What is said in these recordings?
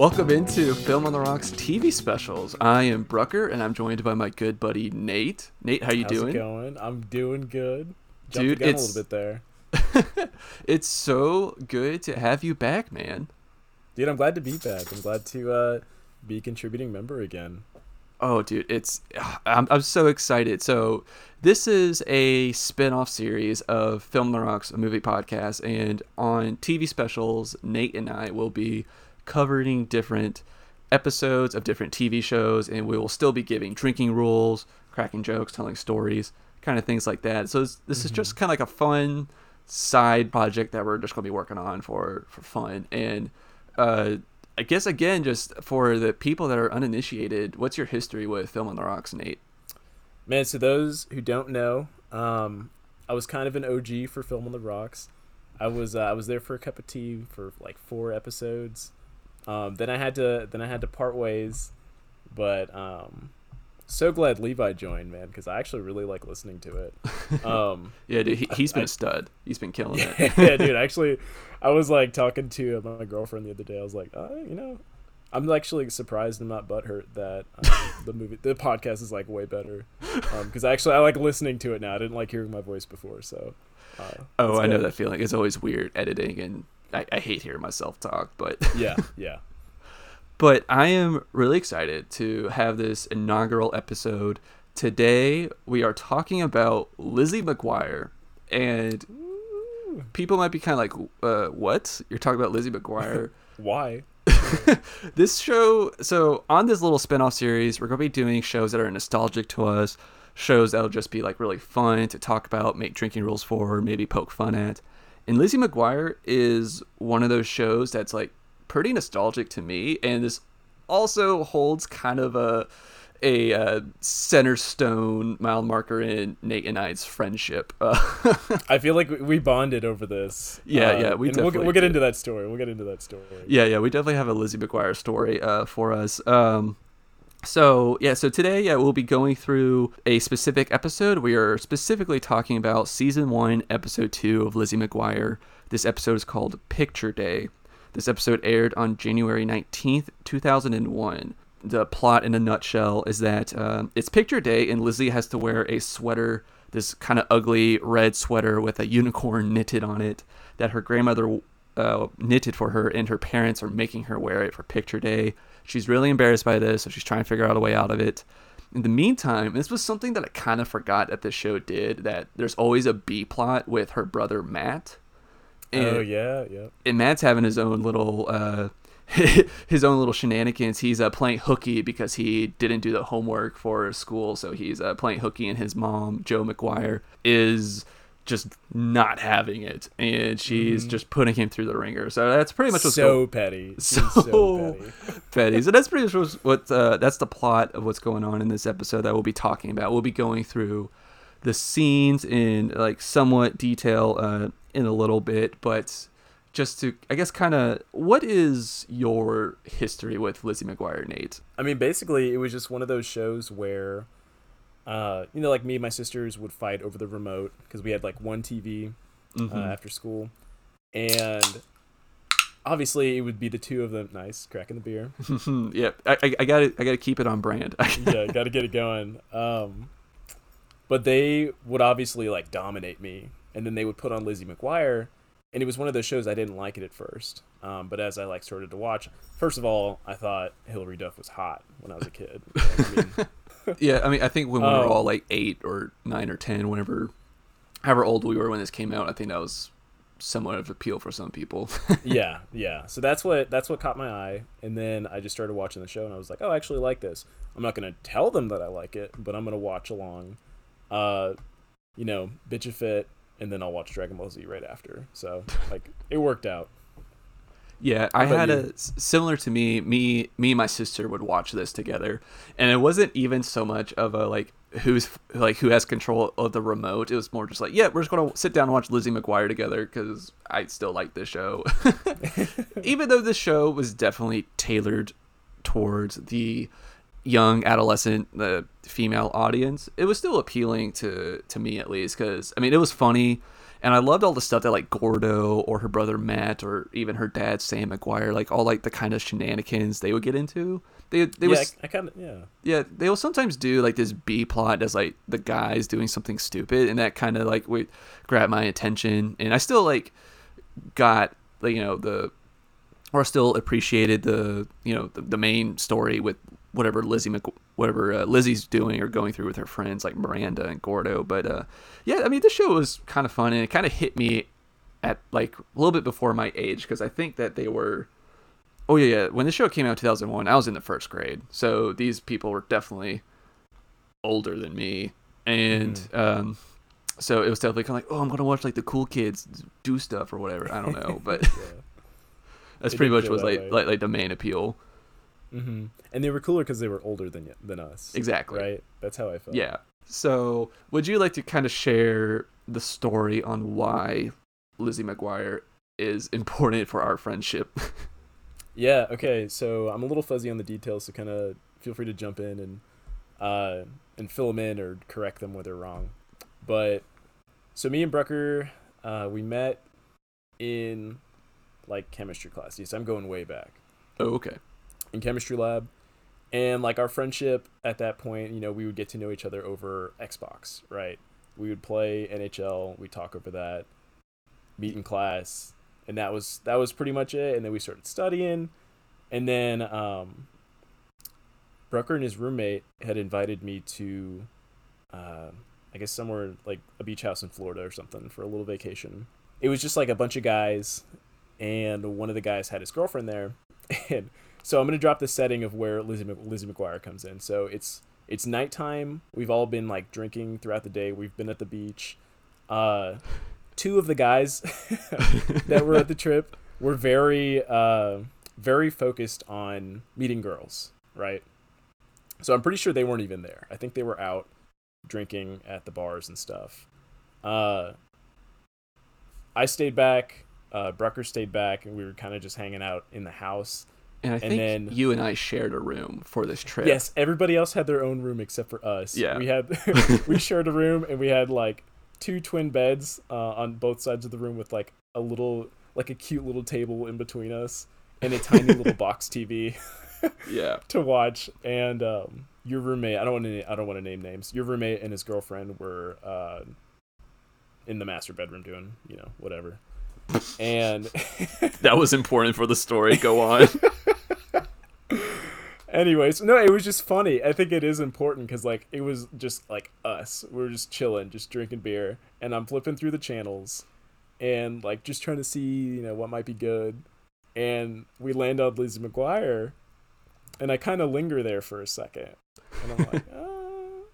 Welcome into Film on the Rocks TV specials. I am Brucker, and I'm joined by my good buddy Nate. Nate, how you How's doing? it going? I'm doing good. Jumped Dude, gun a little bit there. it's so good to have you back, man. Dude, I'm glad to be back. I'm glad to uh, be a contributing member again. Oh, dude, it's I'm I'm so excited. So this is a spin-off series of Film on the Rocks, a movie podcast, and on TV specials, Nate and I will be covering different episodes of different TV shows, and we will still be giving drinking rules, cracking jokes, telling stories, kind of things like that. So this, this is just kind of like a fun side project that we're just going to be working on for for fun and uh I guess again, just for the people that are uninitiated, what's your history with Film on the Rocks, Nate? Man, so those who don't know, um, I was kind of an OG for Film on the Rocks. I was uh, I was there for a cup of tea for like four episodes. Um, then I had to then I had to part ways, but um, so glad Levi joined, man, because I actually really like listening to it. Um, Yeah, dude, he, he's been I- a stud. He's been killing it. yeah, dude. Actually, I was like talking to my girlfriend the other day. I was like, uh, you know, I'm actually surprised and not butthurt that um, the movie, the podcast is like way better. Because actually, I like listening to it now. I didn't like hearing my voice before, so. Uh, Oh, I know that feeling. It's always weird editing, and I, I hate hearing myself talk, but Yeah, yeah. but I am really excited to have this inaugural episode. Today we are talking about Lizzie McGuire, and people might be kind of like, uh, "What? You're talking about Lizzie McGuire?" Why? this show so on this little spin-off series we're going to be doing shows that are nostalgic to us shows that'll just be like really fun to talk about make drinking rules for maybe poke fun at and lizzie mcguire is one of those shows that's like pretty nostalgic to me and this also holds kind of a a uh, center stone mile marker in nate and i's friendship uh, I feel like we- we bonded over this. Yeah, Uh, yeah, we and we'll, get- definitely we'll get into that story. We'll get into that story. Yeah, yeah, we definitely have a Lizzie McGuire story uh, for us. Um, so yeah, so today, yeah, we'll be going through a specific episode. We are specifically talking about season one, episode two of Lizzie McGuire. This episode is called Picture Day. This episode aired on January nineteenth, two thousand and one. The plot, in a nutshell, is that um, it's Picture Day, and Lizzie has to wear a sweater, this kind of ugly red sweater with a unicorn knitted on it, that her grandmother uh, knitted for her, and her parents are making her wear it for picture day. She's really embarrassed by this, so she's trying to figure out a way out of it. In the meantime, this was something that I kind of forgot that the show did. That there's always a B plot with her brother Matt. And, oh yeah, yeah. and Matt's having his own little uh, his own little shenanigans. He's uh, playing hooky because he didn't do the homework for school, so he's uh, playing hooky, and his mom, Jo McGuire, is just not having it, and she's just putting him through the ringer. So that's pretty much what's Mm-hmm. so going petty. So- so petty. petty. So that's pretty much what's- what uh, that's the plot of what's going on in this episode that we'll be talking about. We'll be going through the scenes in like somewhat detail uh, in a little bit, but just to I guess kind of what is your history with Lizzie McGuire, Nate? I mean, basically, it was just one of those shows where, uh, you know, like me and my sisters would fight over the remote because we had like one TV uh, Mhm. after school, and obviously it would be the two of them. Nice, cracking the beer. yeah, I, I, I gotta I gotta keep it on brand. yeah, got to get it going. Um, but they would obviously like dominate me, and then they would put on Lizzie McGuire, and it was one of those shows I didn't like it at first. Um, but as I like started to watch, first of all, I thought Hilary Duff was hot when I was a kid. I mean, yeah, I mean I think when we were Um, all like eight or nine or ten, whenever however old we were when this came out, I think that was somewhat of appeal for some people. yeah, yeah. So that's what that's what caught my eye, and then I just started watching the show, and I was like, oh, I actually like this. I'm not gonna tell them that I like it, but I'm gonna watch along. Uh, you know, bitch a fit, and then I'll watch Dragon Ball Z right after. So like, it worked out. Yeah, I had you? a similar to me. Me, me, and my sister would watch this together, and it wasn't even so much of a like who's like who has control of the remote. It was more just like, yeah, we're just gonna sit down and watch Lizzie McGuire together because I still like this show, even though this show was definitely tailored towards the young adolescent the female audience it was still appealing to to me at least because i mean it was funny and I loved all the stuff that like Gordo or her brother Matt or even her dad Sam McGuire, like all like the kind of shenanigans they would get into. They they yeah, was I, I kind of yeah. yeah they will sometimes do like this B plot as like the guys doing something stupid, and that kind of like would grab my attention, and I still like got like you know the or still appreciated the you know the, the main story with whatever Lizzie Mc, whatever uh, Lizzie's doing or going through with her friends like Miranda and Gordo. But uh, yeah, I mean, this show was kind of fun and it kind of hit me at like a little bit before my age because I think that they were. Oh yeah, yeah. When the show came out in 2001, I was in the first grade, so these people were definitely older than me, and Mhm. um, so it was definitely kind of like, oh, I'm gonna watch like the cool kids do stuff or whatever. I don't know, but yeah. that's It pretty much was that like, like like the main appeal. Hmm And they were cooler because they were older than than us. Exactly. Right. That's how I felt. Yeah. So, would you like to kind of share the story on why Lizzie McGuire is important for our friendship? Yeah. Okay. So I'm a little fuzzy on the details, so kind of feel free to jump in and uh, and fill them in or correct them where they're wrong. But so me and Brucker, uh, we met in like chemistry class. Yes, I'm going way back oh, okay. In chemistry lab, and like our friendship at that point, you know, we would get to know each other over Xbox, right? We would play NHL. We talk over that, meet in class, and that was that was pretty much it. And then we started studying, and then um, Brucker and his roommate had invited me to, uh, I guess somewhere like a beach house in Florida or something for a little vacation. It was just like a bunch of guys, and one of the guys had his girlfriend there, and so I'm gonna drop the setting of where Lizzie Lizzie McGuire comes in. So it's it's nighttime. We've all been like drinking throughout the day. We've been at the beach. Uh, two of the guys that were at the trip were very uh, very focused on meeting girls, right? So I'm pretty sure they weren't even there. I think they were out drinking at the bars and stuff. Uh, I stayed back. Uh, Brucker stayed back, and we were kind of just hanging out in the house. And I And think then- you and I shared a room for this trip. Yes, everybody else had their own room except for us. Yeah. we had we shared a room, and we had like two twin beds uh, on both sides of the room with like a little, like a cute little table in between us, and a tiny little box TV Yeah. to watch. And um, your roommate, I don't want to, I don't want to name names. Your roommate and his girlfriend were uh, in the master bedroom doing, you know, whatever. And That was important for the story. Go on. Anyways, no, it was just funny. I think it is important because like it was just like us. We were just chilling, just drinking beer, and I'm flipping through the channels, and like just trying to see you know what might be good, and we land on Lizzie McGuire, and I kind of linger there for a second, and I'm like, uh,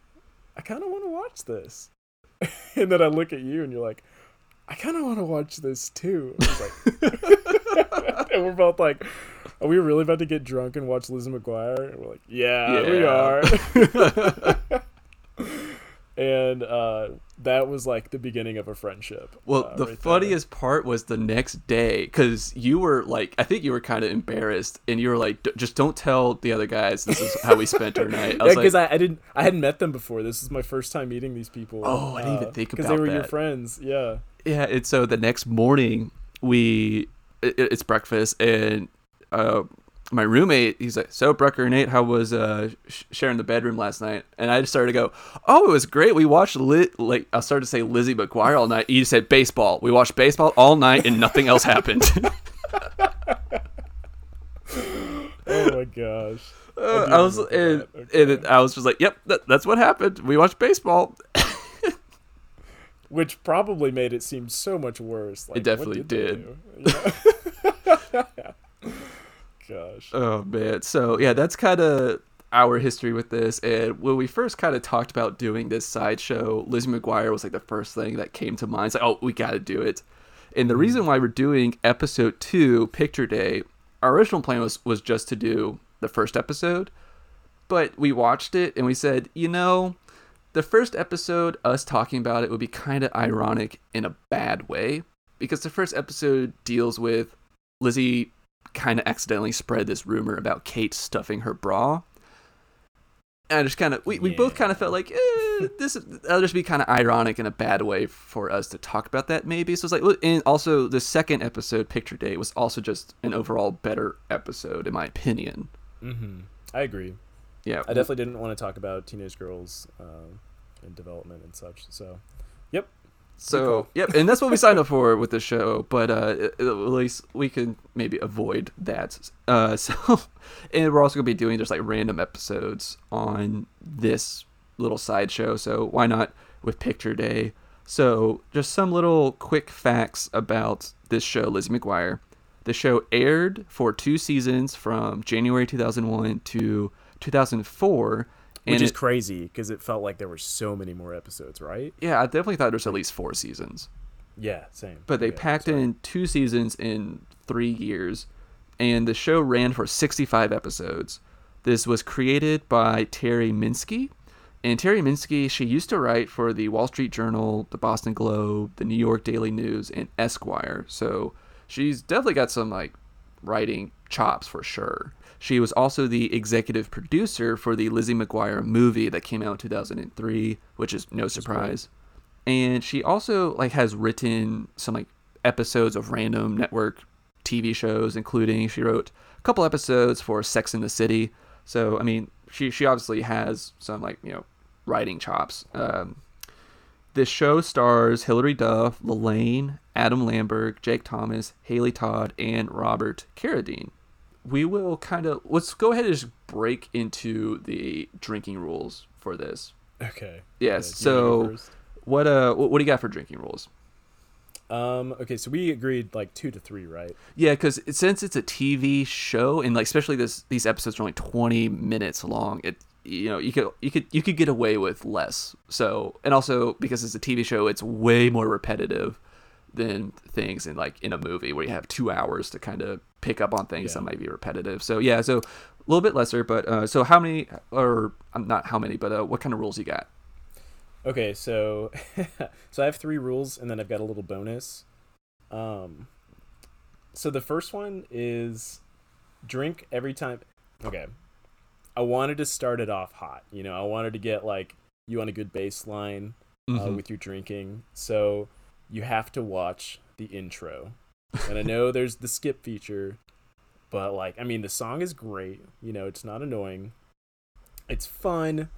I kind of want to watch this, and then I look at you, and you're like, I kind of want to watch this too. Like, and we're both like, are we really about to get drunk and watch Lizzie McGuire? And we're like, yeah, we are. and uh, that was like the beginning of a friendship. Well, uh, the right there. funniest part was the next day because you were like, I think you were kind of embarrassed, and you were like, "D- just don't tell the other guys this is how we spent our night. I Yeah, because like, I, I didn't, I hadn't met them before. This is my first time meeting these people. Oh, I didn't even think about it. because they were your friends. Yeah. Yeah. And so the next morning, we it, it's breakfast, and uh, my roommate, he's like, "So, Brucker and Nate, how was uh sh- sharing the bedroom last night?" And I just started to go, "Oh, it was great. We watched li- like I started to say Lizzie McGuire all night. He said baseball. We watched baseball all night, and nothing else happened." Oh my gosh. Uh, do I was and, that. and I was just like, "Yep, that, that's what happened. We watched baseball." Which probably made it seem so much worse. Like, what definitely they did. Gosh. Oh man. So yeah, that's kind of our history with this. And when we first kind of talked about doing this sideshow, Lizzie McGuire was like the first thing that came to mind. It's like, oh, we got to do it. And the hmm. reason why we're doing episode two, Picture Day, our original plan was was just to do the first episode, but we watched it and we said, you know, the first episode, us talking about it would be kind of ironic in a bad way because the first episode deals with Lizzie kind of accidentally spread this rumor about Kate stuffing her bra. And I just kind of we, we both kind of felt like eh, this that'll just be kind of ironic in a bad way for us to talk about that maybe. So it's like and also the second episode, Picture Day, was also just an overall better episode in my opinion. Mm-hmm. I agree. Yeah, I definitely didn't want to talk about teenage girls uh, in development and such. So, yep. So yep, and that's what we signed up for with the show. But uh, at least we can maybe avoid that. Uh, so, and we're also gonna be doing just like random episodes on this little sideshow. So why not with Picture Day? So just some little quick facts about this show, Lizzie McGuire. The show aired for two seasons from January 2001 to 2004. Which is it- crazy because it felt like there were so many more episodes, right? yeah, I definitely thought there's at least four seasons. Yeah, same. But they Okay, packed sorry. in two seasons in three years, and the show ran for 65 episodes. This was created by Terri Minsky. And Terri Minsky, she used to write for the Wall Street Journal, the Boston Globe, the New York Daily News, and Esquire. So she's definitely got some like writing chops for sure. She was also the executive producer for the Lizzie McGuire movie that came out in 2003, which is no surprise and she also like has written some like episodes of random network TV shows, including she wrote a couple episodes for Sex in the City. So I mean, she she obviously has some like you know writing chops. Um, this show stars Hilary Duff, Lalaine, Adam Lamberg, Jake Thomas, Hallie Todd, and Robert Carradine. We will kind of let's go ahead and just break into the drinking rules for this. Okay. Yes, Okay, you wanna go so- What uh, what, what do you got for drinking rules? Um. Okay, so we agreed like two to three, right? Yeah, because since it's a TV show and like especially this these episodes are only twenty minutes long, it you know you could you could you could get away with less. So and also because it's a TV show, it's way more repetitive than things in like in a movie where you have two hours to kind of pick up on things Yeah. that might be repetitive. So yeah, so a little bit lesser, but uh, so how many or um, not how many, but uh, what kind of rules you got? Okay, so so I have three rules, and then I've got a little bonus. Um. So the first one is drink every time. Okay. I wanted to start it off hot. You know, I wanted to get like you on a good baseline uh, Mhm. with your drinking. So you have to watch the intro. And I know there's the skip feature, but like, I mean, the song is great. You know, it's not annoying. It's fun,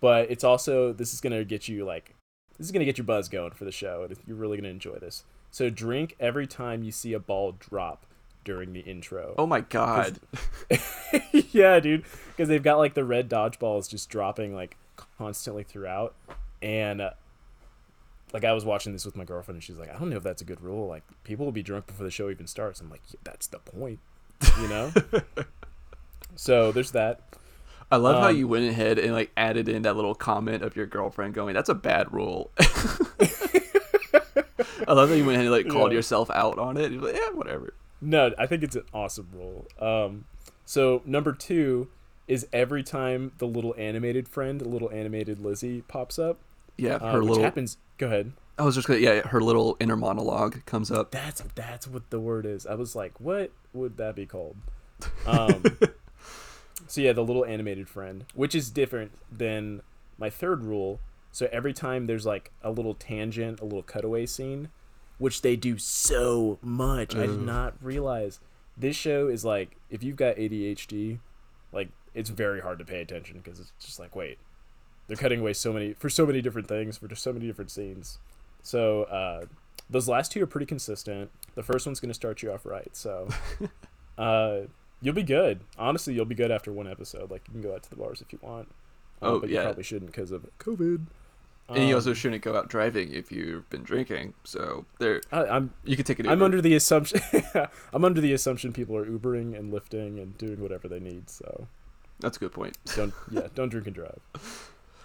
but it's also this is gonna get you like this is gonna get your buzz going for the show, and you're really gonna enjoy this. So drink every time you see a ball drop during the intro. Oh my god! yeah, dude, because they've got like the red dodgeballs just dropping like constantly throughout, and uh, like I was watching this with my girlfriend, and she's like, "I don't know if that's a good rule. Like, people will be drunk before the show even starts." I'm like, yeah, "That's the point," you know. so there's that. I love how Um, you went ahead and like added in that little comment of your girlfriend going, "That's a bad rule." I love that you went ahead and like called Yeah. yourself out on it. You're like, yeah, whatever. No, I think it's an awesome rule. Um, so number two is every time the little animated friend, the little animated Lizzie, pops up, Yeah, uh, her which little. happens. Go ahead. I was just gonna. Yeah, her little inner monologue comes up. That's that's what the word is. I was like, what would that be called? Um, so yeah, the little animated friend, which is different than my third rule. So every time there's like a little tangent, a little cutaway scene, which they do so much. I did not realize this show is like if you've got ADHD, like it's very hard to pay attention because it's just like wait, they're cutting away so many for so many different things for just so many different scenes. So uh, those last two are pretty consistent. The first one's going to start you off right. So uh, you'll be good. Honestly, you'll be good after one episode. Like you can go out to the bars if you want. Uh, Oh, but yeah. you probably shouldn't because of COVID. And you Um, also shouldn't go out driving if you've been drinking. So there, I, I'm you could take it. I'm under the assumption I'm under the assumption people are Ubering and lifting and doing whatever they need. So That's a good point. don't yeah don't drink and drive.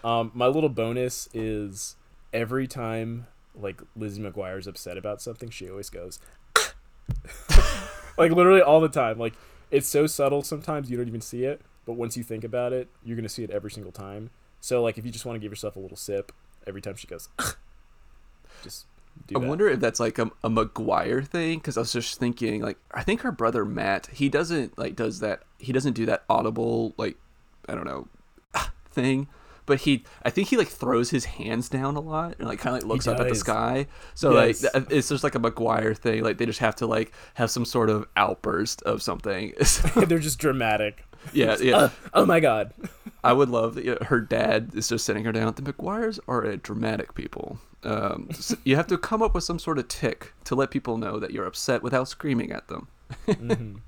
Um, my little bonus is every time like Lizzie McGuire's upset about something, she always goes like literally all the time. Like it's so subtle sometimes you don't even see it, but once you think about it, you're gonna see it every single time. So like if you just want to give yourself a little sip every time she goes, just do I that. wonder if that's like a, a McGuire thing because I was just thinking like I think her brother Matt he doesn't like does that he doesn't do that audible like I don't know thing. But he, I think he like throws his hands down a lot and like kind of like looks up at the sky. So Yes. like it's just like a McGuire thing. Like they just have to like have some sort of outburst of something. They're just dramatic. Yeah, yeah. Uh, oh my god. I would love that you know, her dad is just sitting her down. The McGuires are a dramatic people. Um, s- you have to come up with some sort of tick to let people know that you're upset without screaming at them. Mhm.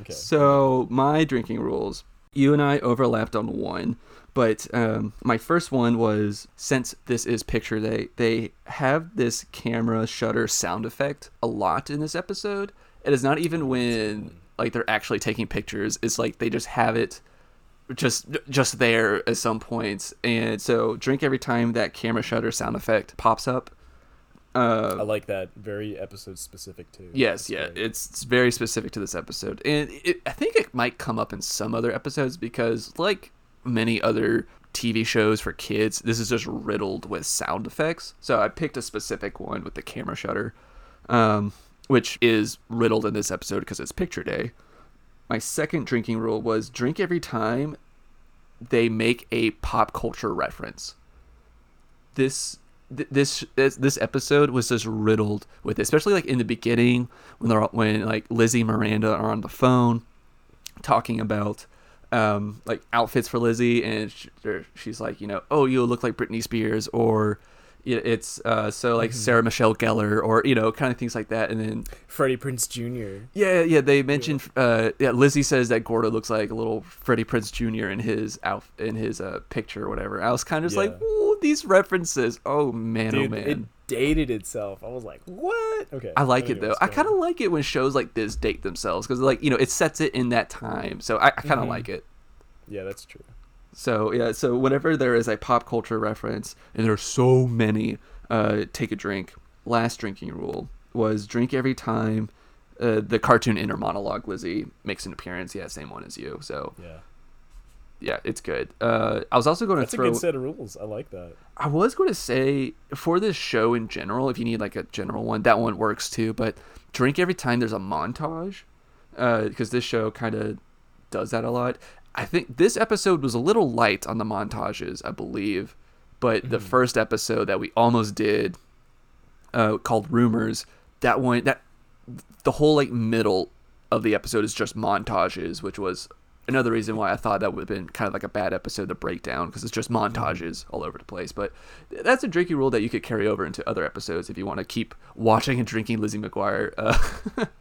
Okay. So my drinking rules, you and I overlapped on one, but um, my first one was since this is picture day, they have this camera shutter sound effect a lot in this episode. It is not even when like they're actually taking pictures. It's like they just have it just just there at some points. And so drink every time that camera shutter sound effect pops up. Uh, I like that. Very episode specific too. Yes, That's yeah, great. it's, it's very specific to this episode, and it, I think it might come up in some other episodes because, like many other TV shows for kids, this is just riddled with sound effects. So I picked a specific one with the camera shutter, um, which is riddled in this episode because it's picture day. My second drinking rule was drink every time they make a pop culture reference. This this this episode was just riddled with it, especially like in the beginning when they're when like Lizzie and Miranda are on the phone talking about um like outfits for Lizzie and sh- she's like you know oh you look like Britney Spears or it's uh so like Sarah Michelle Gellar or you know kind of things like that and then Freddie Prinze Jr. yeah, yeah. They mentioned. Uh, yeah, Lizzie says that Gordo looks like a little Freddie Prinze Jr. in his out in his uh, picture or whatever. I was kind of just like, Yeah. ooh, these references. Oh man, Dude, oh man. it dated itself. I was like, what? Okay. I like it though. I kind of like it when shows like this date themselves because like you know it sets it in that time. So I, I kind of Mhm. like it. Yeah, that's true. So yeah, so whenever there is a pop culture reference, and there are so many, uh, take a drink. Last drinking rule was drink every time uh, the cartoon inner monologue Lizzie makes an appearance. Yeah, same one as you. So Yeah. yeah, it's good. Uh, I was also going to That's a good set of rules. I like that. I was going to say for this show in general, if you need like a general one, that one works too. But drink every time there's a montage, because this show kind of does that a lot. I think this episode was a little light on the montages, I believe, but the first episode that we almost did, uh, called Rumors, that one that the whole like middle of the episode is just montages, which was another reason why I thought that would have been kind of like a bad episode to break down because it's just montages all over the place. But that's a drinking rule that you could carry over into other episodes if you want to keep watching and drinking Lizzie McGuire. Uh,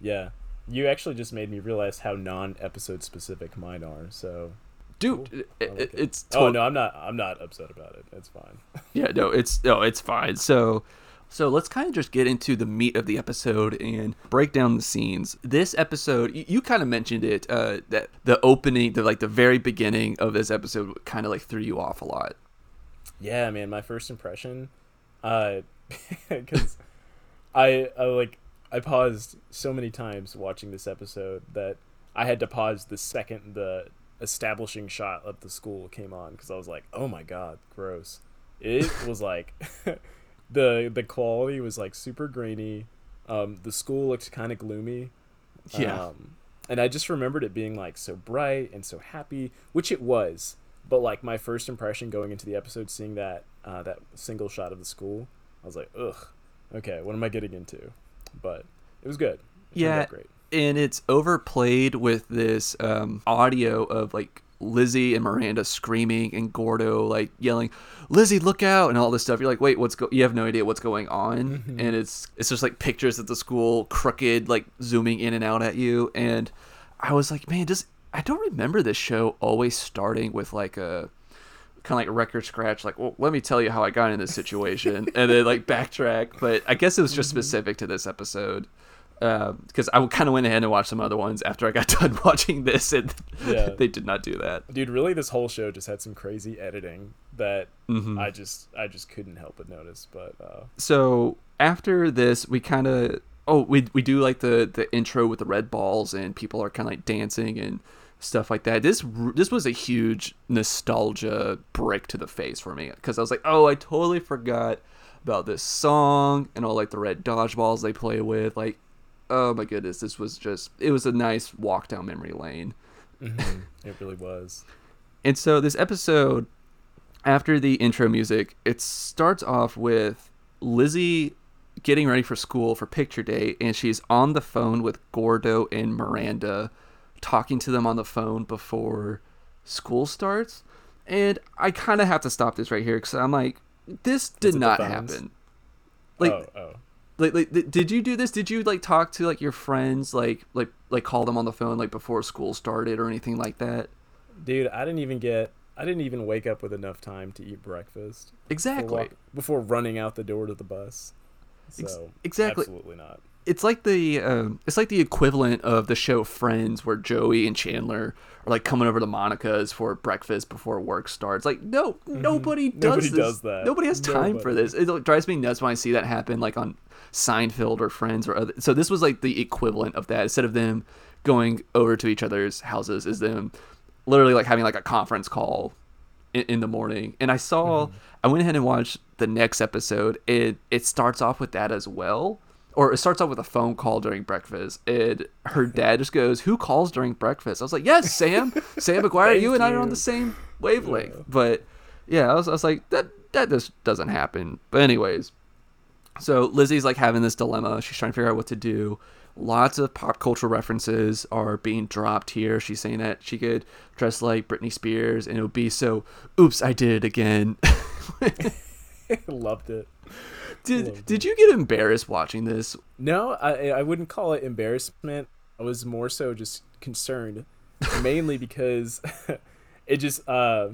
Yeah. You actually just made me realize how non-episode specific mine are. So, dude, Cool. it, like it- it. it's oh no, I'm not. I'm not upset about it. It's fine. yeah no it's no it's fine so so let's kind of just get into the meat of the episode and break down the scenes this episode you, you kind of mentioned it uh that the opening the like the very beginning of this episode kind of like threw you off a lot Yeah, man. My first impression, uh, because I, I like I paused so many times watching this episode that I had to pause the second the establishing shot of the school came on because I was like, oh my god, gross. It was like the the quality was like super grainy. Um, the school looked kind of gloomy. Yeah. Um, and I just remembered it being like so bright and so happy, which it was. But like my first impression going into the episode, seeing that uh, that single shot of the school, I was like, ugh, okay, what am I getting into? But it was good. It Yeah. great. and it's overplayed with this um, audio of like Lizzie and Miranda screaming and Gordo like yelling, "Lizzie, look out!" and all this stuff. You're like, "Wait, what's go?" You have no idea what's going on, and it's it's just like pictures at the school crooked, like zooming in and out at you. And I was like, man, just I don't remember this show always starting with like a kind of like a record scratch, like, well, let me tell you how I got in this situation, and then like backtrack. But I guess it was just specific to this episode because I kind of went ahead and watched some other ones after I got done watching this, and Yeah. they did not do that. Dude, really, this whole show just had some crazy editing that Mhm. I just I just couldn't help but notice. But uh, So after this, we kind of oh we we do like the the intro with the red balls and people are kind of like dancing and stuff like that. This this was a huge nostalgia break to the face for me because I was like, oh, I totally forgot about this song and all like the red dodgeballs they play with. Like, oh my goodness, this was just it was a nice walk down memory lane. Mm-hmm. it really was. And so this episode, after the intro music, it starts off with Lizzie getting ready for school for picture day, and she's on the phone with Gordo and Miranda, talking to them on the phone before school starts. And I kind of have to stop this right here because I'm like, this did not happen. Like, oh, oh. like, like, did you do this? Did you like talk to like your friends, like, like, like call them on the phone like before school started or anything like that? Dude, I didn't even get. I didn't even wake up with enough time to eat breakfast before, Exactly. walk- before running out the door to the bus. So exactly. absolutely not. It's like the um, it's like the equivalent of the show Friends, where Joey and Chandler are like coming over to Monica's for breakfast before work starts. Like, no, nobody does Mm-hmm. Nobody this. does that. Nobody has time for this. It like, drives me nuts when I see that happen, like on Seinfeld or Friends or other. So this was like the equivalent of that. Instead of them going over to each other's houses, is them literally like having like a conference call in, in the morning. And I saw, Mm-hmm. I went ahead and watched the next episode. It it starts off with that as well, or it starts off with a phone call during breakfast. And her dad just goes, "Who calls during breakfast?" I was like, "Yes, Sam, Sam McGuire. You and I are on the same wavelength." Yeah. But yeah, I was, I was like, that that just doesn't happen. But anyways, so Lizzie's like having this dilemma. She's trying to figure out what to do. Lots of pop culture references are being dropped here. She's saying that she could dress like Britney Spears and it would be so, oops, I did it again. Loved it. Did did you get embarrassed watching this? No, I I wouldn't call it embarrassment. I was more so just concerned, mainly because it just uh,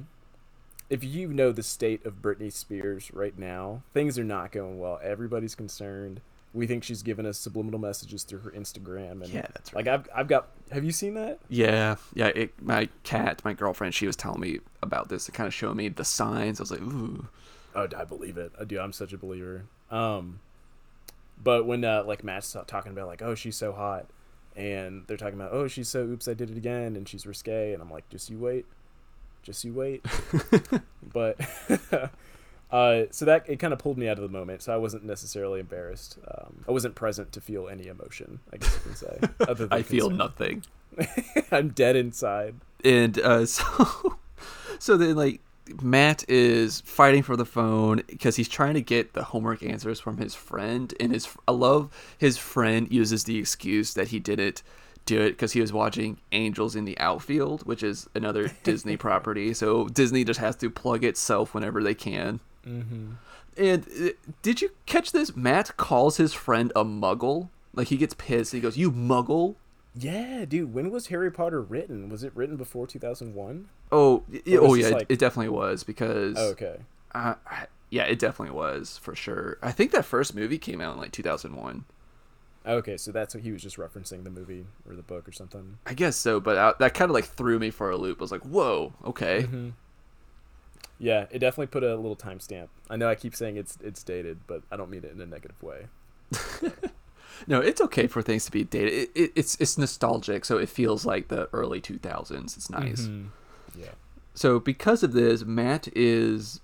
if you know the state of Britney Spears right now, things are not going well. Everybody's concerned. We think she's given us subliminal messages through her Instagram, and Yeah, that's right. like I've I've got. Have you seen that? Yeah, yeah. It, my cat, my girlfriend, she was telling me about this. It kind of showed me the signs. I was like, ooh. Oh, I believe it. I do. I'm such a believer. Um, but when uh, like Matt's ta- talking about like, oh, she's so hot, and they're talking about, oh, she's so oops, I did it again, and she's risque, and I'm like, just you wait, just you wait. but uh, so that it kind of pulled me out of the moment, so I wasn't necessarily embarrassed. Um, I wasn't present to feel any emotion. I guess you can say. Other than I feel concern. nothing. I'm dead inside. and uh, so so then like Matt is fighting for the phone because he's trying to get the homework answers from his friend, and his I love his friend uses the excuse that he didn't do it because he was watching Angels in the Outfield, which is another Disney property. So Disney just has to plug itself whenever they can. Mm-hmm. And uh, did you catch this? Matt calls his friend a muggle. Like he gets pissed. He goes, "You muggle." Yeah, dude. When was Harry Potter written? Was it written before 2001? Oh, y- Or oh yeah, it- like- it definitely was because Oh, okay. Uh, yeah, it definitely was for sure. I think that first movie came out in like 2001. Okay, so that's what he was just referencing the movie or the book or something. I guess so, but I, that kind of like threw me for a loop. I was like, "Whoa, okay." Mm-hmm. Yeah, it definitely put a little timestamp. I know I keep saying it's it's dated, but I don't mean it in a negative way. No, it's okay for things to be dated. It, it, it's it's nostalgic, so it feels like the early 2000s. It's nice. Mhm. Yeah. So because of this, Matt is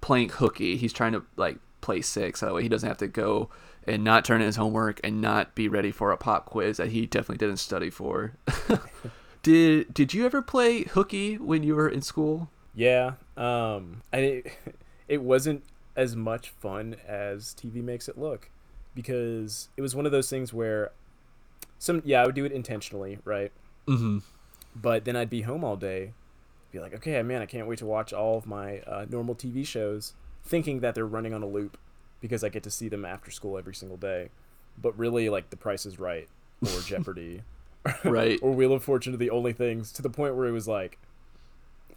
playing hooky. He's trying to like play sick, so that way he doesn't have to go and not turn in his homework and not be ready for a pop quiz that he definitely didn't study for. did Did you ever play hooky when you were in school? Yeah. Um, and it it wasn't as much fun as TV makes it look, because it was one of those things where some yeah I would do it intentionally, right? Mm-hmm. But then I'd be home all day, be like, okay, man, I can't wait to watch all of my uh, normal TV shows, thinking that they're running on a loop because I get to see them after school every single day. But really, like, The Price is Right or Jeopardy Right. or Wheel of Fortune are the only things to the point where it was like,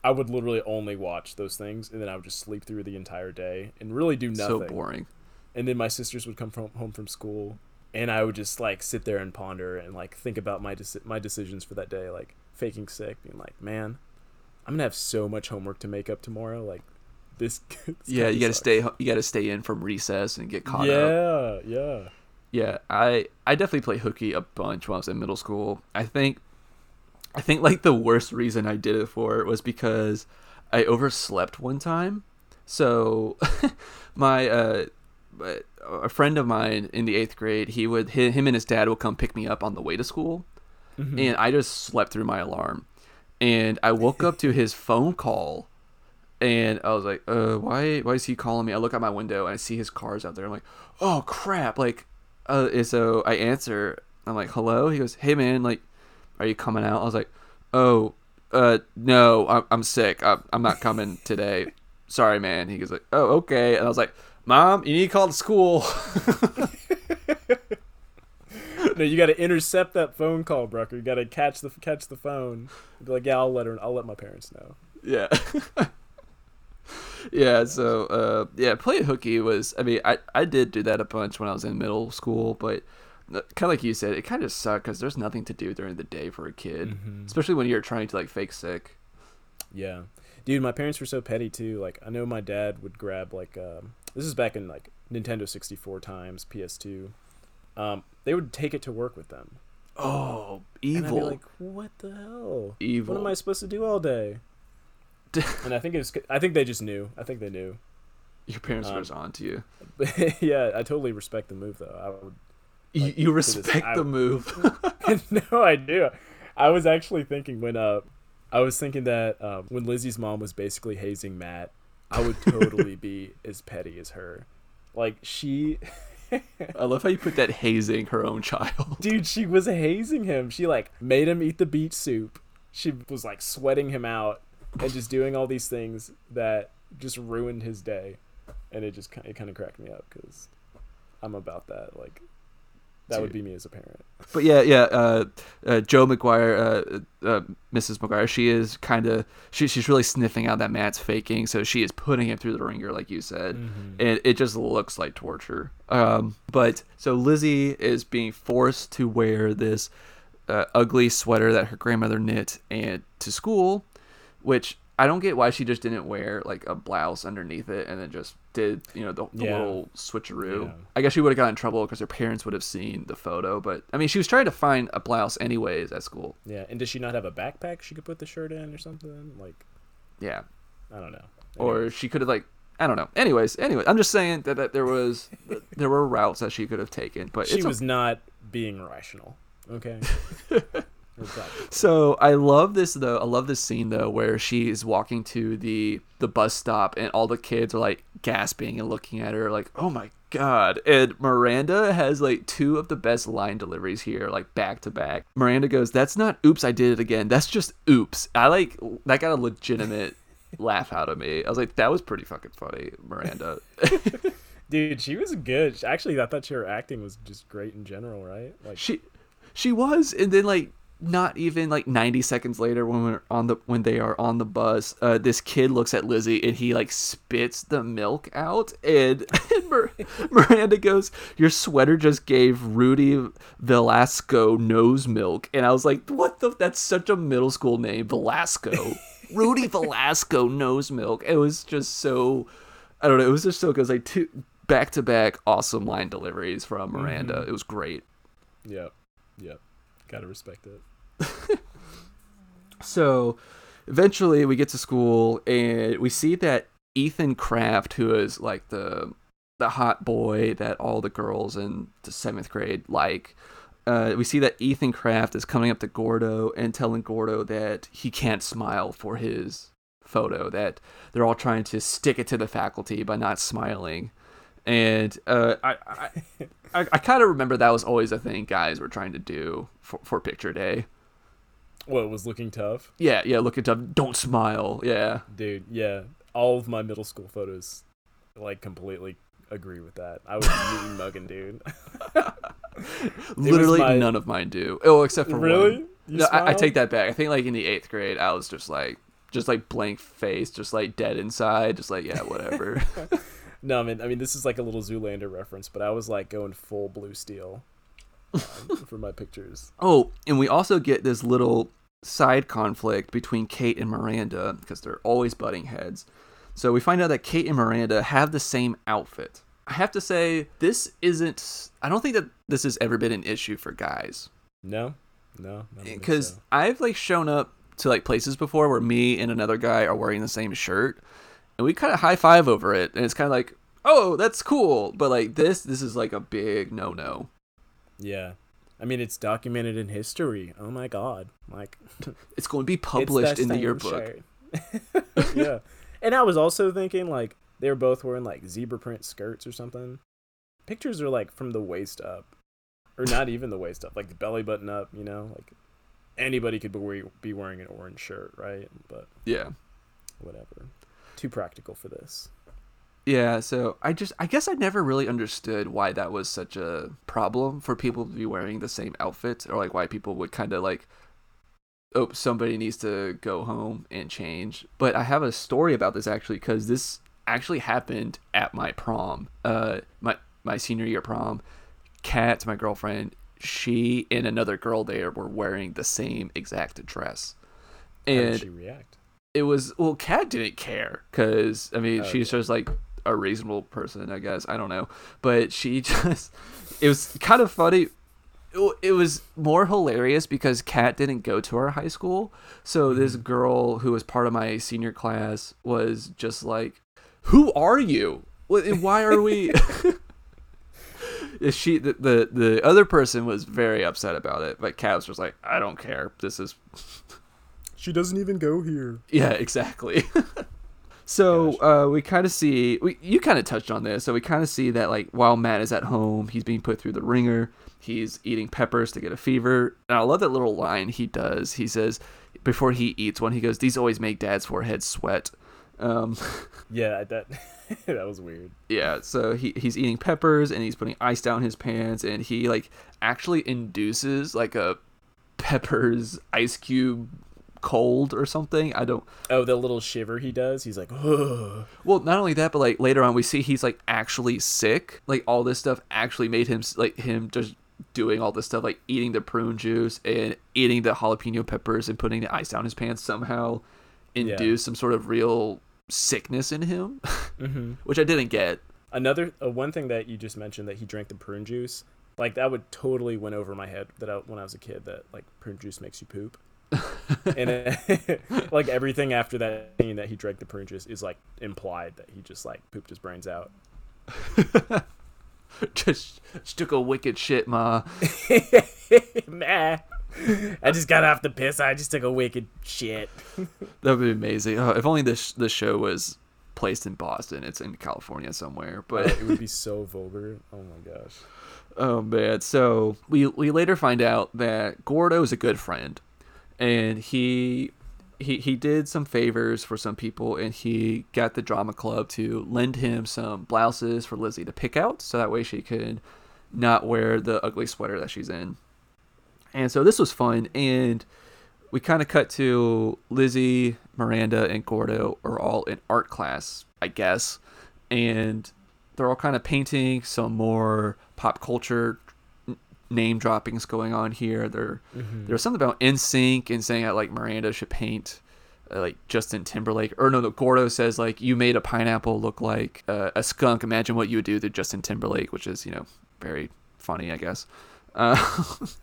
I would literally only watch those things and then I would just sleep through the entire day and really do nothing. So boring. And then my sisters would come from home from school, and I would just like sit there and ponder and like think about my deci- my decisions for that day, like faking sick, being like, man, I'm gonna have so much homework to make up tomorrow. Like this. this Yeah, you got to sucks." stay. You got to stay in from recess and get caught up. Yeah, yeah. Yeah, I I definitely played hooky a bunch when I was in middle school. I think I think like the worst reason I did it for was because I overslept one time. So my uh a friend of mine in the 8th grade, he would him and his dad would come pick me up on the way to school Mhm. and I just slept through my alarm. And I woke up to his phone call, and I was like, uh, why why is he calling me? I look out my window and I see his cars out there. I'm like, oh crap! Like, uh, and so I answer. I'm like, hello. He goes, hey man, like, are you coming out? I was like, oh, uh, no, I'm I'm sick. I'm I'm not coming today. Sorry, man. He goes like, oh okay, and I was like, mom, you need to call the school. no, you got to intercept that phone call, Brucker. You got to catch the catch the phone. Be like, yeah, I'll let her. I'll let my parents know. yeah. yeah, so uh, yeah, play hooky was. I mean, I I did do that a bunch when I was in middle school, but kind of like you said, it kind of sucked because there's nothing to do during the day for a kid, Mhm. especially when you're trying to like fake sick. Yeah, dude, my parents were so petty too. Like, I know my dad would grab like um, this is back in like Nintendo 64 times, PS2. Um, they would take it to work with them. Oh, And I'd be evil, like, what the hell? evil. What am I supposed to do all day? and I think it was. I think they just knew. I think they knew. Your parents um, were on to you. Yeah, I totally respect the move though. I would. You, like, you respect I- the move. no, I do. I was actually thinking when uh, I was thinking that uh, when Lizzie's mom was basically hazing Matt, I would totally be as petty as her. Like she, I love how you put that hazing her own child. dude, she was hazing him. She like made him eat the beet soup. She was like sweating him out and just doing all these things that just ruined his day. And it just it kind of cracked me up because I'm about that. Like that would be me as a parent. But yeah, yeah. Uh, uh, Jo McGuire, uh, uh, Mrs. McGuire, she is kind of she, she's really sniffing out that Matt's faking, so she is putting him through the ringer, like you said, and it just looks like torture. Um, but so Lizzie is being forced to wear this uh, ugly sweater that her grandmother knit and to school, which I don't get why she just didn't wear like a blouse underneath it and then just did you know the, the Yeah. little switcheroo. Yeah. I guess she would have gotten in trouble because her parents would have seen the photo. But I mean, she was trying to find a blouse anyways at school. Yeah, and does she not have a backpack she could put the shirt in or something? Like Yeah, I don't know. or she could have like I don't know. Anyways, anyway, I'm just saying that, that there was there were routes that she could have taken, but she was not being rational. Okay. So I love this though. I love this scene though where she is walking to the the bus stop and all the kids are like gasping and looking at her like, "Oh my god." And Miranda has like two of the best line deliveries here like back to back. Miranda goes, "That's not oops, I did it again. That's just oops." I like that got a legitimate laugh out of me. I was like, "That was pretty fucking funny, Miranda." Dude, she was good. Actually, I thought her acting was just great in general, right? Like she she was and then like not even like 90 seconds later when we're on the when they are on the bus uh this kid looks at lizzie and he like spits the milk out and, and Mir- miranda goes your sweater just gave rudy velasco nose milk. And i was like what the that's such a middle school name velasco. Rudy velasco nose milk. It was just so i don't know it was just so good. It was like two back to back awesome line deliveries from miranda. It was great. Yep. Yep. Gotta respect it. So eventually we get to school and we see that Ethan Craft, who is like the the hot boy that all the girls in the seventh grade like, uh, we see that Ethan Craft is coming up to Gordo and telling Gordo that he can't smile for his photo, that they're all trying to stick it to the faculty by not smiling. And uh, I, I, I, I kind of remember that was always a thing guys were trying to do for, for picture day. What was looking tough? Yeah, yeah, look at them. Don't smile. Yeah. Dude, yeah. All of my middle school photos like completely agree with that. I was mean mugging, dude. Literally my- none of mine do. Oh, except for really? one. No, I, I take that back. I think like in the eighth grade, I was just like, just like blank face, just like dead inside, just like yeah, whatever. No, I mean, I mean, this is like a little Zoolander reference, but I was like going full blue steel Uh, for my pictures. oh, and we also get this little side conflict between Kate and Miranda because they're always butting heads. So we find out that Kate and Miranda have the same outfit. I have to say, this isn't. I don't think that this has ever been an issue for guys. No, no, I don't think because so. I've like shown up to like places before where me and another guy are wearing the same shirt, and we kind of high five over it, and it's kind of like, oh, that's cool, but like this, this is like a big no no. Yeah, I mean, it's documented in history. Oh my god! Like, it's going to be published in the yearbook. yeah, and I was also thinking like they were both wearing like zebra print skirts or something. Pictures are like from the waist up, or not even the waist up, like the belly button up. You know, like anybody could be wearing an orange shirt, right? But yeah, whatever. Too practical for this. Yeah, so I just I guess I never really understood why that was such a problem for people to be wearing the same outfit or like why people would kind of like oh somebody needs to go home and change. But I have a story about this actually cuz this actually happened at my prom. Uh my my senior year prom. Kat, my girlfriend, she and another girl there were wearing the same exact dress. And How did she react? It was well, Kat didn't care because I mean oh, she's just like a reasonable person, I guess. I don't know, but she just it was kind of funny. It was more hilarious because Kat didn't go to our high school, so this mm-hmm. girl who was part of my senior class was just like, "Who are you? Why are we?" she the, the the other person was very upset about it, but Kat was just like, "I don't care. This is." She doesn't even go here. Yeah, exactly. So uh, we kind of see we you kind of touched on this. So we kind of see that like while Matt is at home, he's being put through the ringer. He's eating peppers to get a fever. And I love that little line he does. He says before he eats one, he goes, "These always make Dad's forehead sweat." Um, yeah, that that was weird. Yeah, so he he's eating peppers and he's putting ice down his pants, and he like actually induces like a peppers ice cube cold or something. I don't. Oh, the little shiver he does. He's like, Ugh. well, not only that, but like later on, we see he's like actually sick. Like all this stuff actually made him like him just doing all this stuff, like eating the prune juice and eating the jalapeno peppers and putting the ice down his pants somehow induced yeah. some sort of real sickness in him, mm-hmm. which I didn't get. Another uh, one thing that you just mentioned that he drank the prune juice, like that would totally went over my head that I, when I was a kid that like prune juice makes you poop. And it, uh, like everything after that scene that he drank the prune juice is like implied that he just like pooped his brains out. just, just took a wicked shit, ma. Meh. I just got off the piss. I just took a wicked shit. that would be amazing. Oh, if only this the show was placed in Boston. It's in California somewhere, but it would be so vulgar. Oh my gosh. Oh man. So we we later find out that Gordo is a good friend and he he he did some favors for some people and he got the drama club to lend him some blouses for Lizzie to pick out so that way she could not wear the ugly sweater that she's in. And so this was fun and we kind of cut to Lizzie, Miranda and Gordo are all in art class, I guess. And they're all kind of painting some more pop culture name droppings going on here. There, mm-hmm. there's something about NSYNC and saying that like Miranda should paint uh, like Justin Timberlake, or no, no, Gordo says like you made a pineapple look like uh, a skunk. Imagine what you would do to Justin Timberlake, which is you know very funny, I guess. Uh,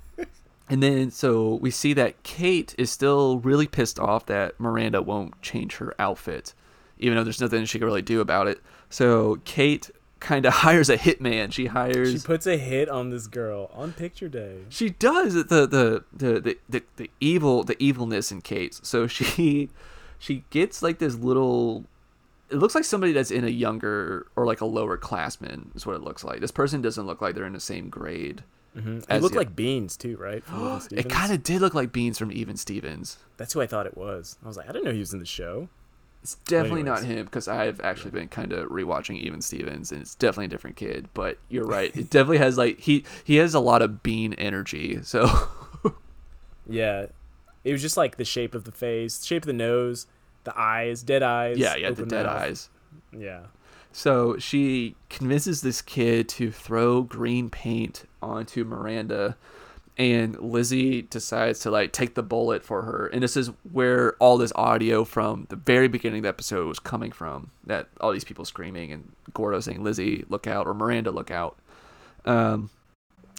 and then so we see that Kate is still really pissed off that Miranda won't change her outfit, even though there's nothing she can really do about it. So Kate kind of hires a hitman. She hires. She puts a hit on this girl on picture day. She does the the the the the, the evil the evilness in Kate. So she she gets like this little. It looks like somebody that's in a younger or like a lower classman is what it looks like. This person doesn't look like they're in the same grade. Mm-hmm. It looked like Beans too, right? it kind of did look like Beans from Even Stevens. That's who I thought it was. I was like, I didn't know he was in the show. It's definitely not him because I've actually been kind of rewatching Even Stevens, and it's definitely a different kid. But you're right; it definitely has like he he has a lot of Bean energy. So yeah, it was just like the shape of the face, shape of the nose, the eyes, dead eyes. Yeah, yeah, the dead mouth. eyes. Yeah. So she convinces this kid to throw green paint onto Miranda and Lizzie decides to like take the bullet for her. And this is where all this audio from the very beginning of the episode was coming from. That all these people screaming and Gordo saying, "Lizzie, look out!" or "Miranda, look out." Um,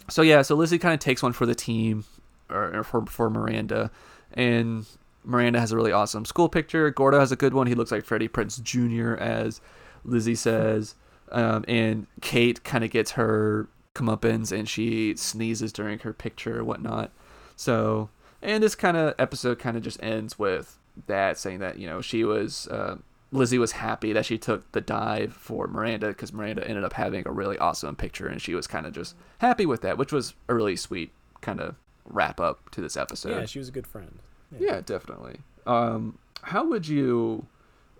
so yeah, so Lizzie kind of takes one for the team, or, or for for Miranda, and Miranda has a really awesome school picture. Gordo has a good one. He looks like Freddie Prinze Jr. as Lizzie says, um, and Kate kind of gets her comeuppance and she sneezes during her picture or whatnot. So, and this kind of episode kind of just ends with that saying that you know she was uh, Lizzie was happy that she took the dive for Miranda because Miranda ended up having a really awesome picture and she was kind of just happy with that, which was a really sweet kind of wrap up to this episode. Yeah, she was a good friend. Yeah, definitely. Um, how would you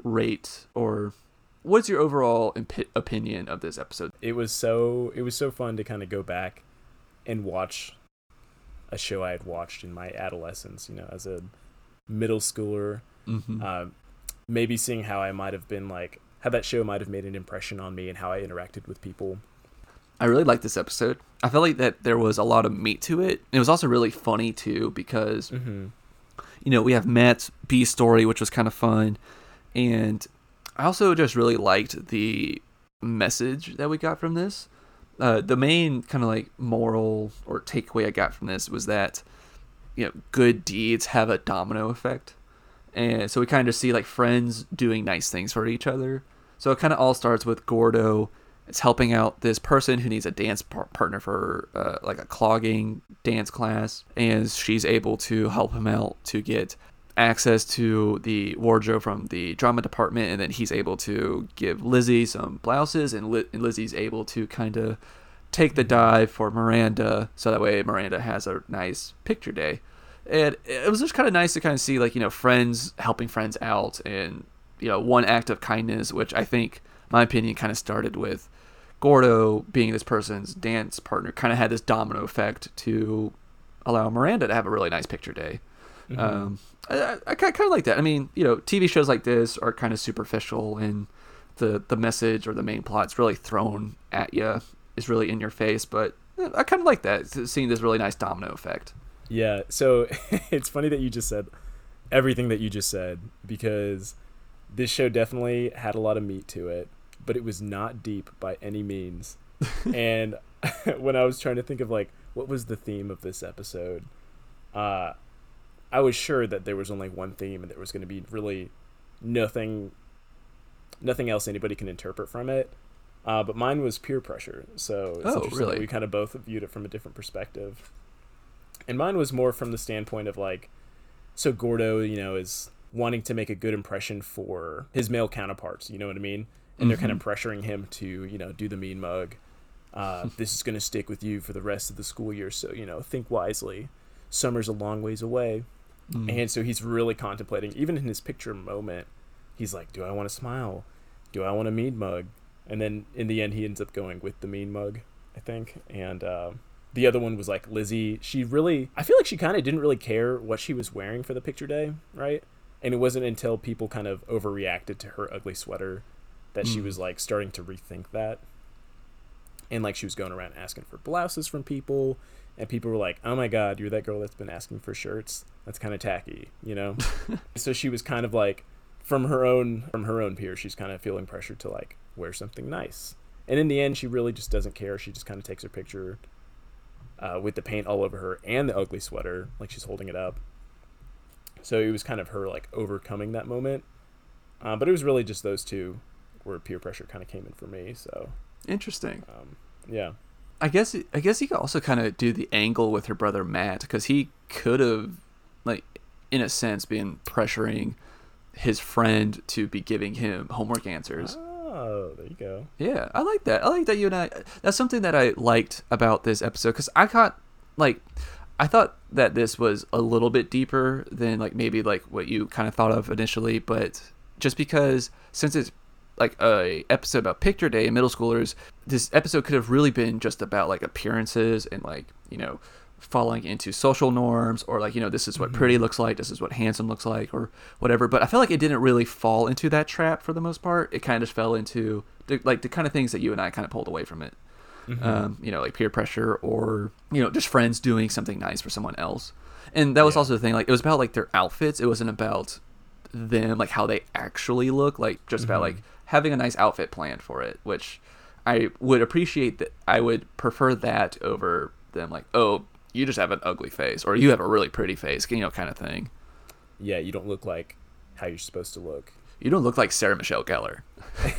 rate or what's your overall imp- opinion of this episode? It was so it was so fun to kind of go back and watch a show I had watched in my adolescence. You know, as a middle schooler, Mm-hmm. uh, maybe seeing how I might have been like how that show might have made an impression on me and how I interacted with people. I really liked this episode. I felt like that there was a lot of meat to it. It was also really funny too because Mm-hmm. you know we have Matt's B story, which was kind of fun, and I also just really liked the message that we got from this. Uh, the main kind of like moral or takeaway I got from this was that you know good deeds have a domino effect, and so we kind of see like friends doing nice things for each other. So it kind of all starts with Gordo. It's helping out this person who needs a dance par- partner for uh, like a clogging dance class, and she's able to help him out to get access to the wardrobe from the drama department, and then he's able to give Lizzie some blouses, and, Li- and Lizzie's able to kind of take the dive for Miranda, so that way Miranda has a nice picture day. And it was just kind of nice to kind of see like you know friends helping friends out, and you know one act of kindness, which I think my opinion kind of started with Gordo being this person's dance partner, kind of had this domino effect to allow Miranda to have a really nice picture day. Mhm. Um, I, I kind of like that. I mean, you know, TV shows like this are kind of superficial, and the the message or the main plot's really thrown at you, is really in your face. But eh, I kind of like that, seeing this really nice domino effect. Yeah, so it's funny that you just said everything that you just said because this show definitely had a lot of meat to it, but it was not deep by any means. and when I was trying to think of like what was the theme of this episode, uh, I was sure that there was only one theme and there was going to be really nothing, nothing else anybody can interpret from it. Uh, but mine was peer pressure, so it's Oh, interesting really? we kind of both viewed it from a different perspective. And mine was more from the standpoint of like, so Gordo, you know, is wanting to make a good impression for his male counterparts. You know what I mean? And they're kind of pressuring him to, you know, do the mean mug. Uh, this is going to stick with you for the rest of the school year. So, you know, think wisely. Summer's a long ways away. Mm. And so he's really contemplating, even in his picture moment, he's like, do I want to smile? Do I want a mean mug? And then in the end, he ends up going with the mean mug, I think. And uh, the other one was like Lizzie. She really, I feel like she kind of didn't really care what she was wearing for the picture day, right? And it wasn't until people kind of overreacted to her ugly sweater that she Mm. was like starting to rethink that. And like she was going around asking for blouses from people, and people were like, "Oh my god, you're that girl that's been asking for shirts. That's kind of tacky," you know. so she was kind of like, from her own from her own peers, she's kind of feeling pressure to like wear something nice. And in the end, she really just doesn't care. She just kind of takes her picture uh, with the paint all over her and the ugly sweater, like she's holding it up. So it was kind of her like overcoming that moment. Uh, but it was really just those two where peer pressure kind of came in for me. So Interesting. um, yeah, I guess I guess he could also kind of do the angle with her brother Matt because he could have, like, in a sense, been pressuring his friend to be giving him homework answers. Oh, there you go. Yeah, I like that. I like that you and I. That's something that I liked about this episode because I caught like I thought that this was a little bit deeper than like maybe like what you kind of thought of initially, but just because since it's like a episode about picture day and middle schoolers, this episode could have really been just about like appearances and like you know falling into social norms or like you know this is what pretty mm-hmm. looks like this is what handsome looks like or whatever. But i feel like it didn't really fall into that trap for the most part. It kind of fell into the, like the kind of things that you and i kind of pulled away from it. Mm-hmm. Um, you know like peer pressure or you know just friends doing something nice for someone else. And that was Yeah. also the thing like it was about like their outfits. It wasn't about them like how they actually look like just about mm-hmm. like having a nice outfit planned for it which i would appreciate that i would prefer that over them like oh you just have an ugly face or you have a really pretty face you know kind of thing Yeah, you don't look like how you're supposed to look. you don't look like sarah michelle gellar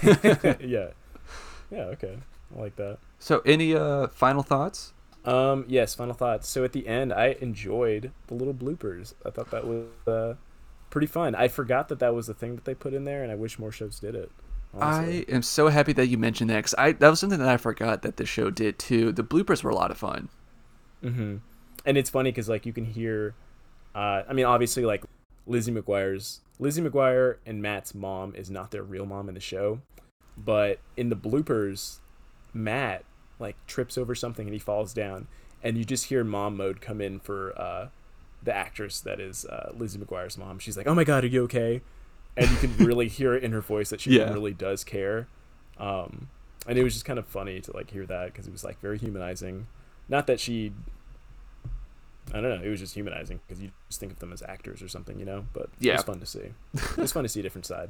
yeah. Yeah, okay. I like that. So, any uh, final thoughts? Um, yes, final thoughts. So at the end, I enjoyed the little bloopers. I thought that was uh, pretty fun. I forgot that that was the thing that they put in there, and I wish more shows did it. Honestly. I am so happy that you mentioned that because I that was something that I forgot that the show did too. The bloopers were a lot of fun. Mm-hmm. And it's funny because like you can hear, uh, I mean, obviously like Lizzie McGuire's Lizzie McGuire and Matt's mom is not their real mom in the show, but in the bloopers, Matt like trips over something and he falls down, and you just hear mom mode come in for uh, the actress that is uh, Lizzie McGuire's mom. She's like, "Oh my god, are you okay?" And you can really hear it in her voice that she Yeah. really does care. Um, and it was just kind of funny to like hear that because it was like very humanizing. Not that she, I don't know, it was just humanizing because you just think of them as actors or something, you know. But it Yeah. was fun to see. it's fun to see a different side.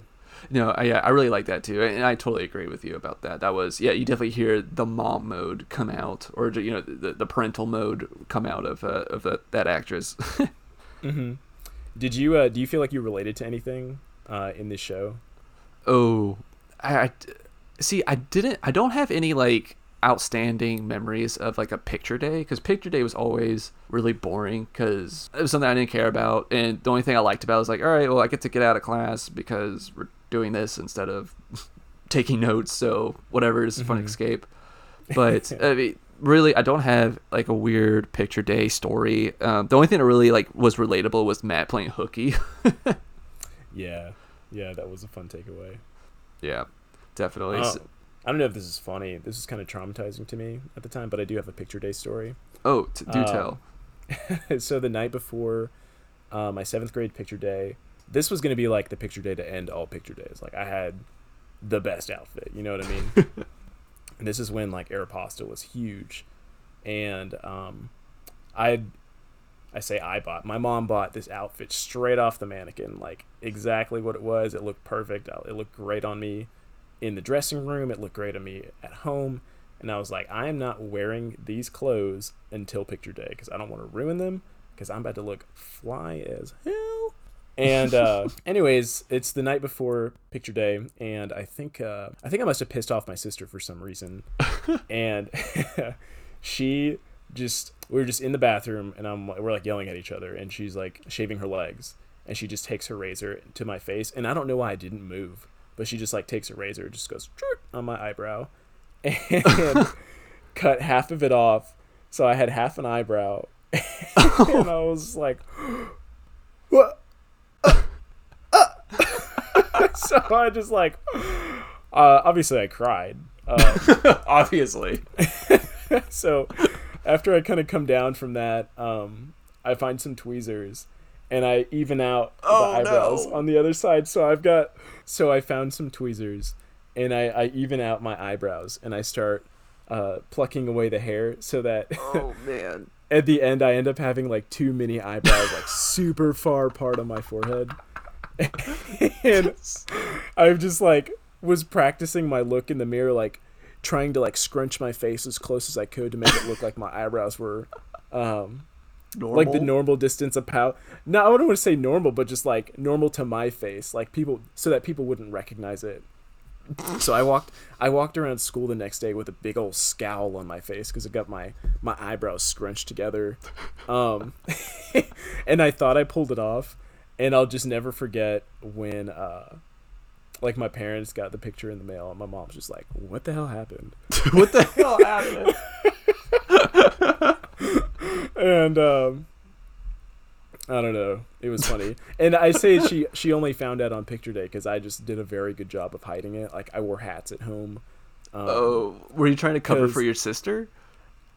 No, I yeah, I really like that too, and I totally agree with you about that. That was yeah, you definitely hear the mom mode come out, or you know the, the parental mode come out of uh, of the, that actress. Mm-hmm. Did you uh, do you feel like you related to anything uh, in this show? oh, I, I see. I didn't. I don't have any like outstanding memories of like a picture day because picture day was always really boring because it was something I didn't care about, and the only thing I liked about it was like, all right, well, I get to get out of class because we're doing this instead of taking notes, so whatever is a fun escape. But I mean, really, I don't have like a weird picture day story. Um, the only thing that really like was relatable was Matt playing hooky. Yeah, yeah, that was a fun takeaway. yeah, definitely. Oh, I don't know if this is funny. This is kind of traumatizing to me at the time, but I do have a picture day story. oh, t- do Um, tell. so the night before uh, my seventh grade picture day, this was going to be like the picture day to end all picture days. Like I had the best outfit, you know what I mean? and this is when like Aeropostale was huge, and um, I, I say I bought. My mom bought this outfit straight off the mannequin, like exactly what it was. It looked perfect. It looked great on me in the dressing room. It looked great on me at home. And I was like, I am not wearing these clothes until picture day because I don't want to ruin them because I'm about to look fly as hell. And uh, anyways, it's the night before picture day, and I think uh, I think I must have pissed off my sister for some reason, and she just we were just in the bathroom, and I'm we're like yelling at each other, and she's like shaving her legs, and she just takes her razor to my face, and I don't know why I didn't move, but she just like takes her razor, just goes on my eyebrow, and cut half of it off, so I had half an eyebrow, and I was like, what? so I just like, uh, obviously I cried. Uh, Obviously. so after I kind of come down from that, um, I find some tweezers and I even out Oh, the eyebrows no. on the other side. So I've got, so I found some tweezers and I, I even out my eyebrows and I start uh, plucking away the hair so that oh man. at the end I end up having like two mini eyebrows like super far apart on my forehead. and I've just like was practicing my look in the mirror like trying to like scrunch my face as close as I could to make it look like my eyebrows were um Normal. like the normal distance of pow no I wouldn't want to say normal but just like normal to my face like people so that people wouldn't recognize it so I walked I walked around school the next day with a big old scowl on my face because I got my my eyebrows scrunched together um and I thought I pulled it off and I'll just never forget when uh like my parents got the picture in the mail and my mom's just like what the hell happened what the hell happened? and um I don't know. It was funny, and I say she she only found out on picture day because I just did a very good job of hiding it. Like I wore hats at home. Um, oh, were you trying to cover for your sister?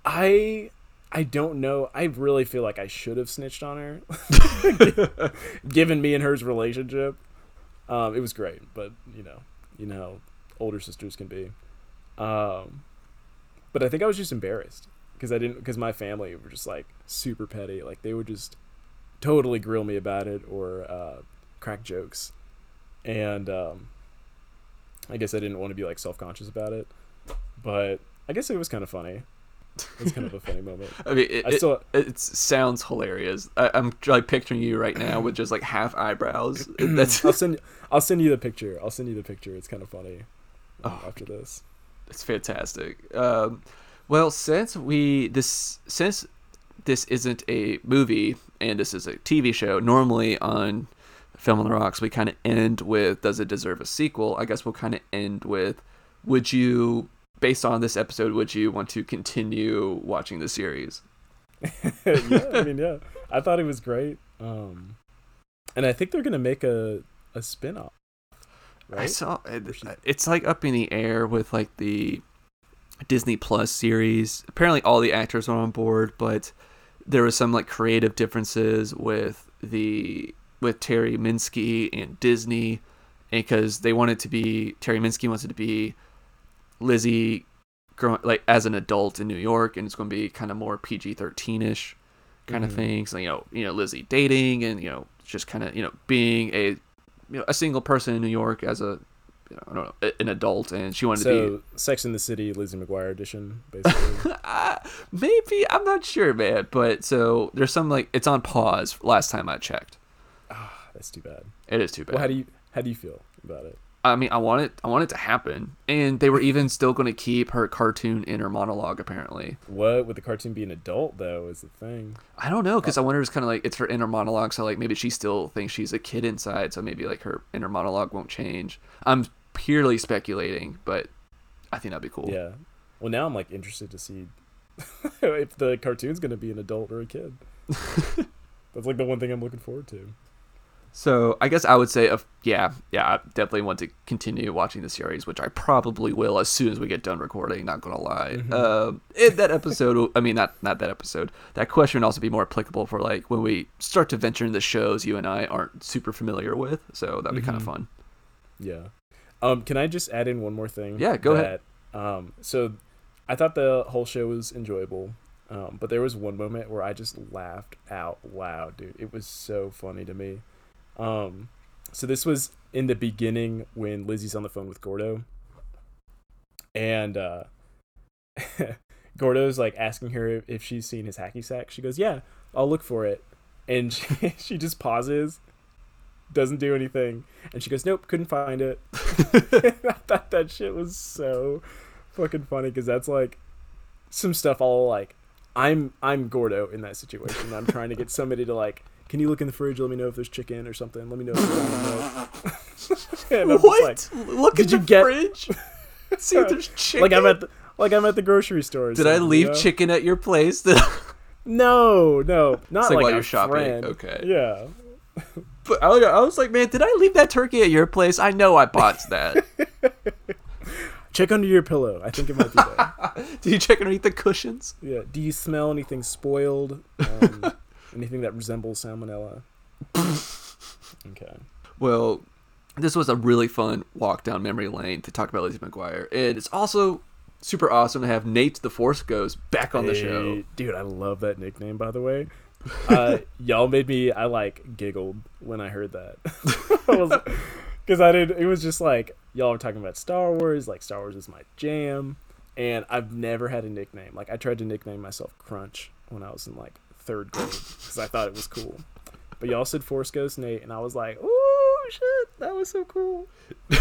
I I don't know. I really feel like I should have snitched on her, given me and her's relationship. Um, it was great, but you know, you know older sisters can be. Um, but I think I was just embarrassed because I didn't because my family were just like super petty. Like they would just totally grill me about it or uh, crack jokes, and um, I guess I didn't want to be like self conscious about it. But I guess it was kind of funny. It was kind of a funny moment. I mean, it, I it, still it sounds hilarious. I, I'm like picturing you right now with just like half eyebrows. That's I'll send I'll send you the picture. I'll send you the picture. It's kind of funny. Oh. after this. It's fantastic. Um, well, since we this since this isn't a movie and this is a TV show, normally on Film on the Rocks we kind of end with "Does it deserve a sequel?" I guess we'll kind of end with "Would you?" Based on this episode, would you want to continue watching the series? yeah, I mean, yeah, I thought it was great. Um, and I think they're gonna make a a spin-off. Right? I saw it's like up in the air with like the Disney Plus series. Apparently, all the actors are on board, but there was some like creative differences with the with Terri Minsky and Disney, because they wanted to be Terri Minsky wanted to be Lizzie, growing like as an adult in New York, and it's going to be kind of more PG thirteen ish kind Mhm. of things. So you know, you know Lizzie dating and you know just kind of you know being a you know a single person in New York as a you know, I don't know an adult, and she wanted to So, Sex in the City, Lizzie McGuire edition, basically. uh, maybe I'm not sure, man. But so there's some like it's on pause. Last time I checked, ah, that's too bad. it is too bad. Well, how do you how do you feel about it? I mean, I want it. I want it to happen, and they were even still going to keep her cartoon inner monologue. Apparently, What would the cartoon be an adult though? Is the thing. I don't know because I wonder. It's kind of like it's her inner monologue, so like maybe she still thinks she's a kid inside, so maybe like her inner monologue won't change. I'm purely speculating, but I think that'd be cool. Yeah. Well, now I'm like interested to see if the cartoon's gonna be an adult or a kid. That's like the one thing I'm looking forward to. So I guess I would say, of yeah, yeah, I definitely want to continue watching the series, which I probably will as soon as we get done recording. Not gonna lie, Mhm. um, that episode, I mean, not not that episode. That question would also be more applicable for like when we start to venture into shows you and I aren't super familiar with. So that'd be kind of fun. Yeah. Um, can I just add in one more thing? Yeah, go ahead. Um, so I thought the whole show was enjoyable. Um, but there was one moment where I just laughed out loud, dude. It was so funny to me. Um, so this was in the beginning when Lizzie's on the phone with Gordo. And uh Gordo's like asking her if she's seen his hacky sack. She goes, "Yeah, I'll look for it." And she, she just pauses, doesn't do anything, and she goes, "Nope, couldn't find it." I thought that shit was so fucking funny because that's like some stuff all like I'm I'm Gordo in that situation. I'm trying to get somebody to like, can you look in the fridge? Let me know if there's chicken or something. Let me know if there's almond milk." and what? like, Look did at you the get- fridge. See if there's chicken. like I'm at the, like I'm at the grocery store. Did I leave you know? chicken at your place? No, no, not like like, while a you're shopping, friend. okay. Yeah. But I was- I was like, man, did I leave that turkey at your place? I know I bought that. Check under your pillow. I think it might be there. Did you check underneath the cushions? yeah. Do you smell anything spoiled? Um, anything that resembles salmonella? okay. Well, this was a really fun walk down memory lane to talk about Lizzie McGuire. And it's also super awesome to have Nate the Force Ghost back on the show. Dude. I love that nickname. By the way, uh, y'all made me. I like giggled when I heard that. Because I did. It was just like y'all were talking about Star Wars. Like Star Wars is my jam, and I've never had a nickname. Like I tried to nickname myself Crunch when I was in like third grade because I thought it was cool. But y'all said Force Ghost Nate, and I was like, "Ooh, shit, that was so cool."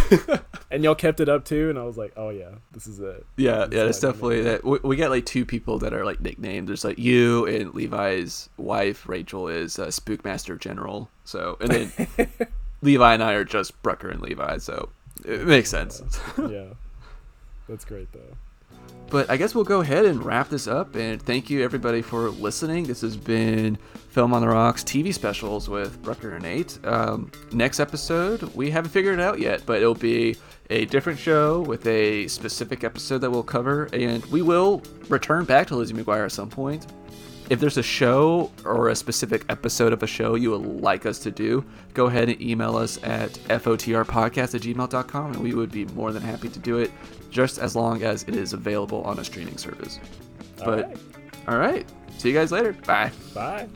and y'all kept it up too, and I was like, "Oh yeah, this is it." Yeah, That's yeah, it's definitely that. We, we got like two people that are like nicknamed. There's like you and Levi's wife, Rachel, is uh, Spookmaster General. So, and then Levi and I are just Brucker and Levi. So it makes sense. yeah, that's great though. But I guess we'll go ahead and wrap this up. And thank you everybody for listening. This has been Film on the Rocks TV specials with Brucker and Nate. Um, next episode, we haven't figured it out yet, but it'll be a different show with a specific episode that we'll cover. And we will return back to Lizzie McGuire at some point. If there's a show or a specific episode of a show you would like us to do, go ahead and email us at fotrpodcast at gmail.com and we would be more than happy to do it just as long as it is available on a streaming service. All But right. all right, see you guys later. Bye. Bye.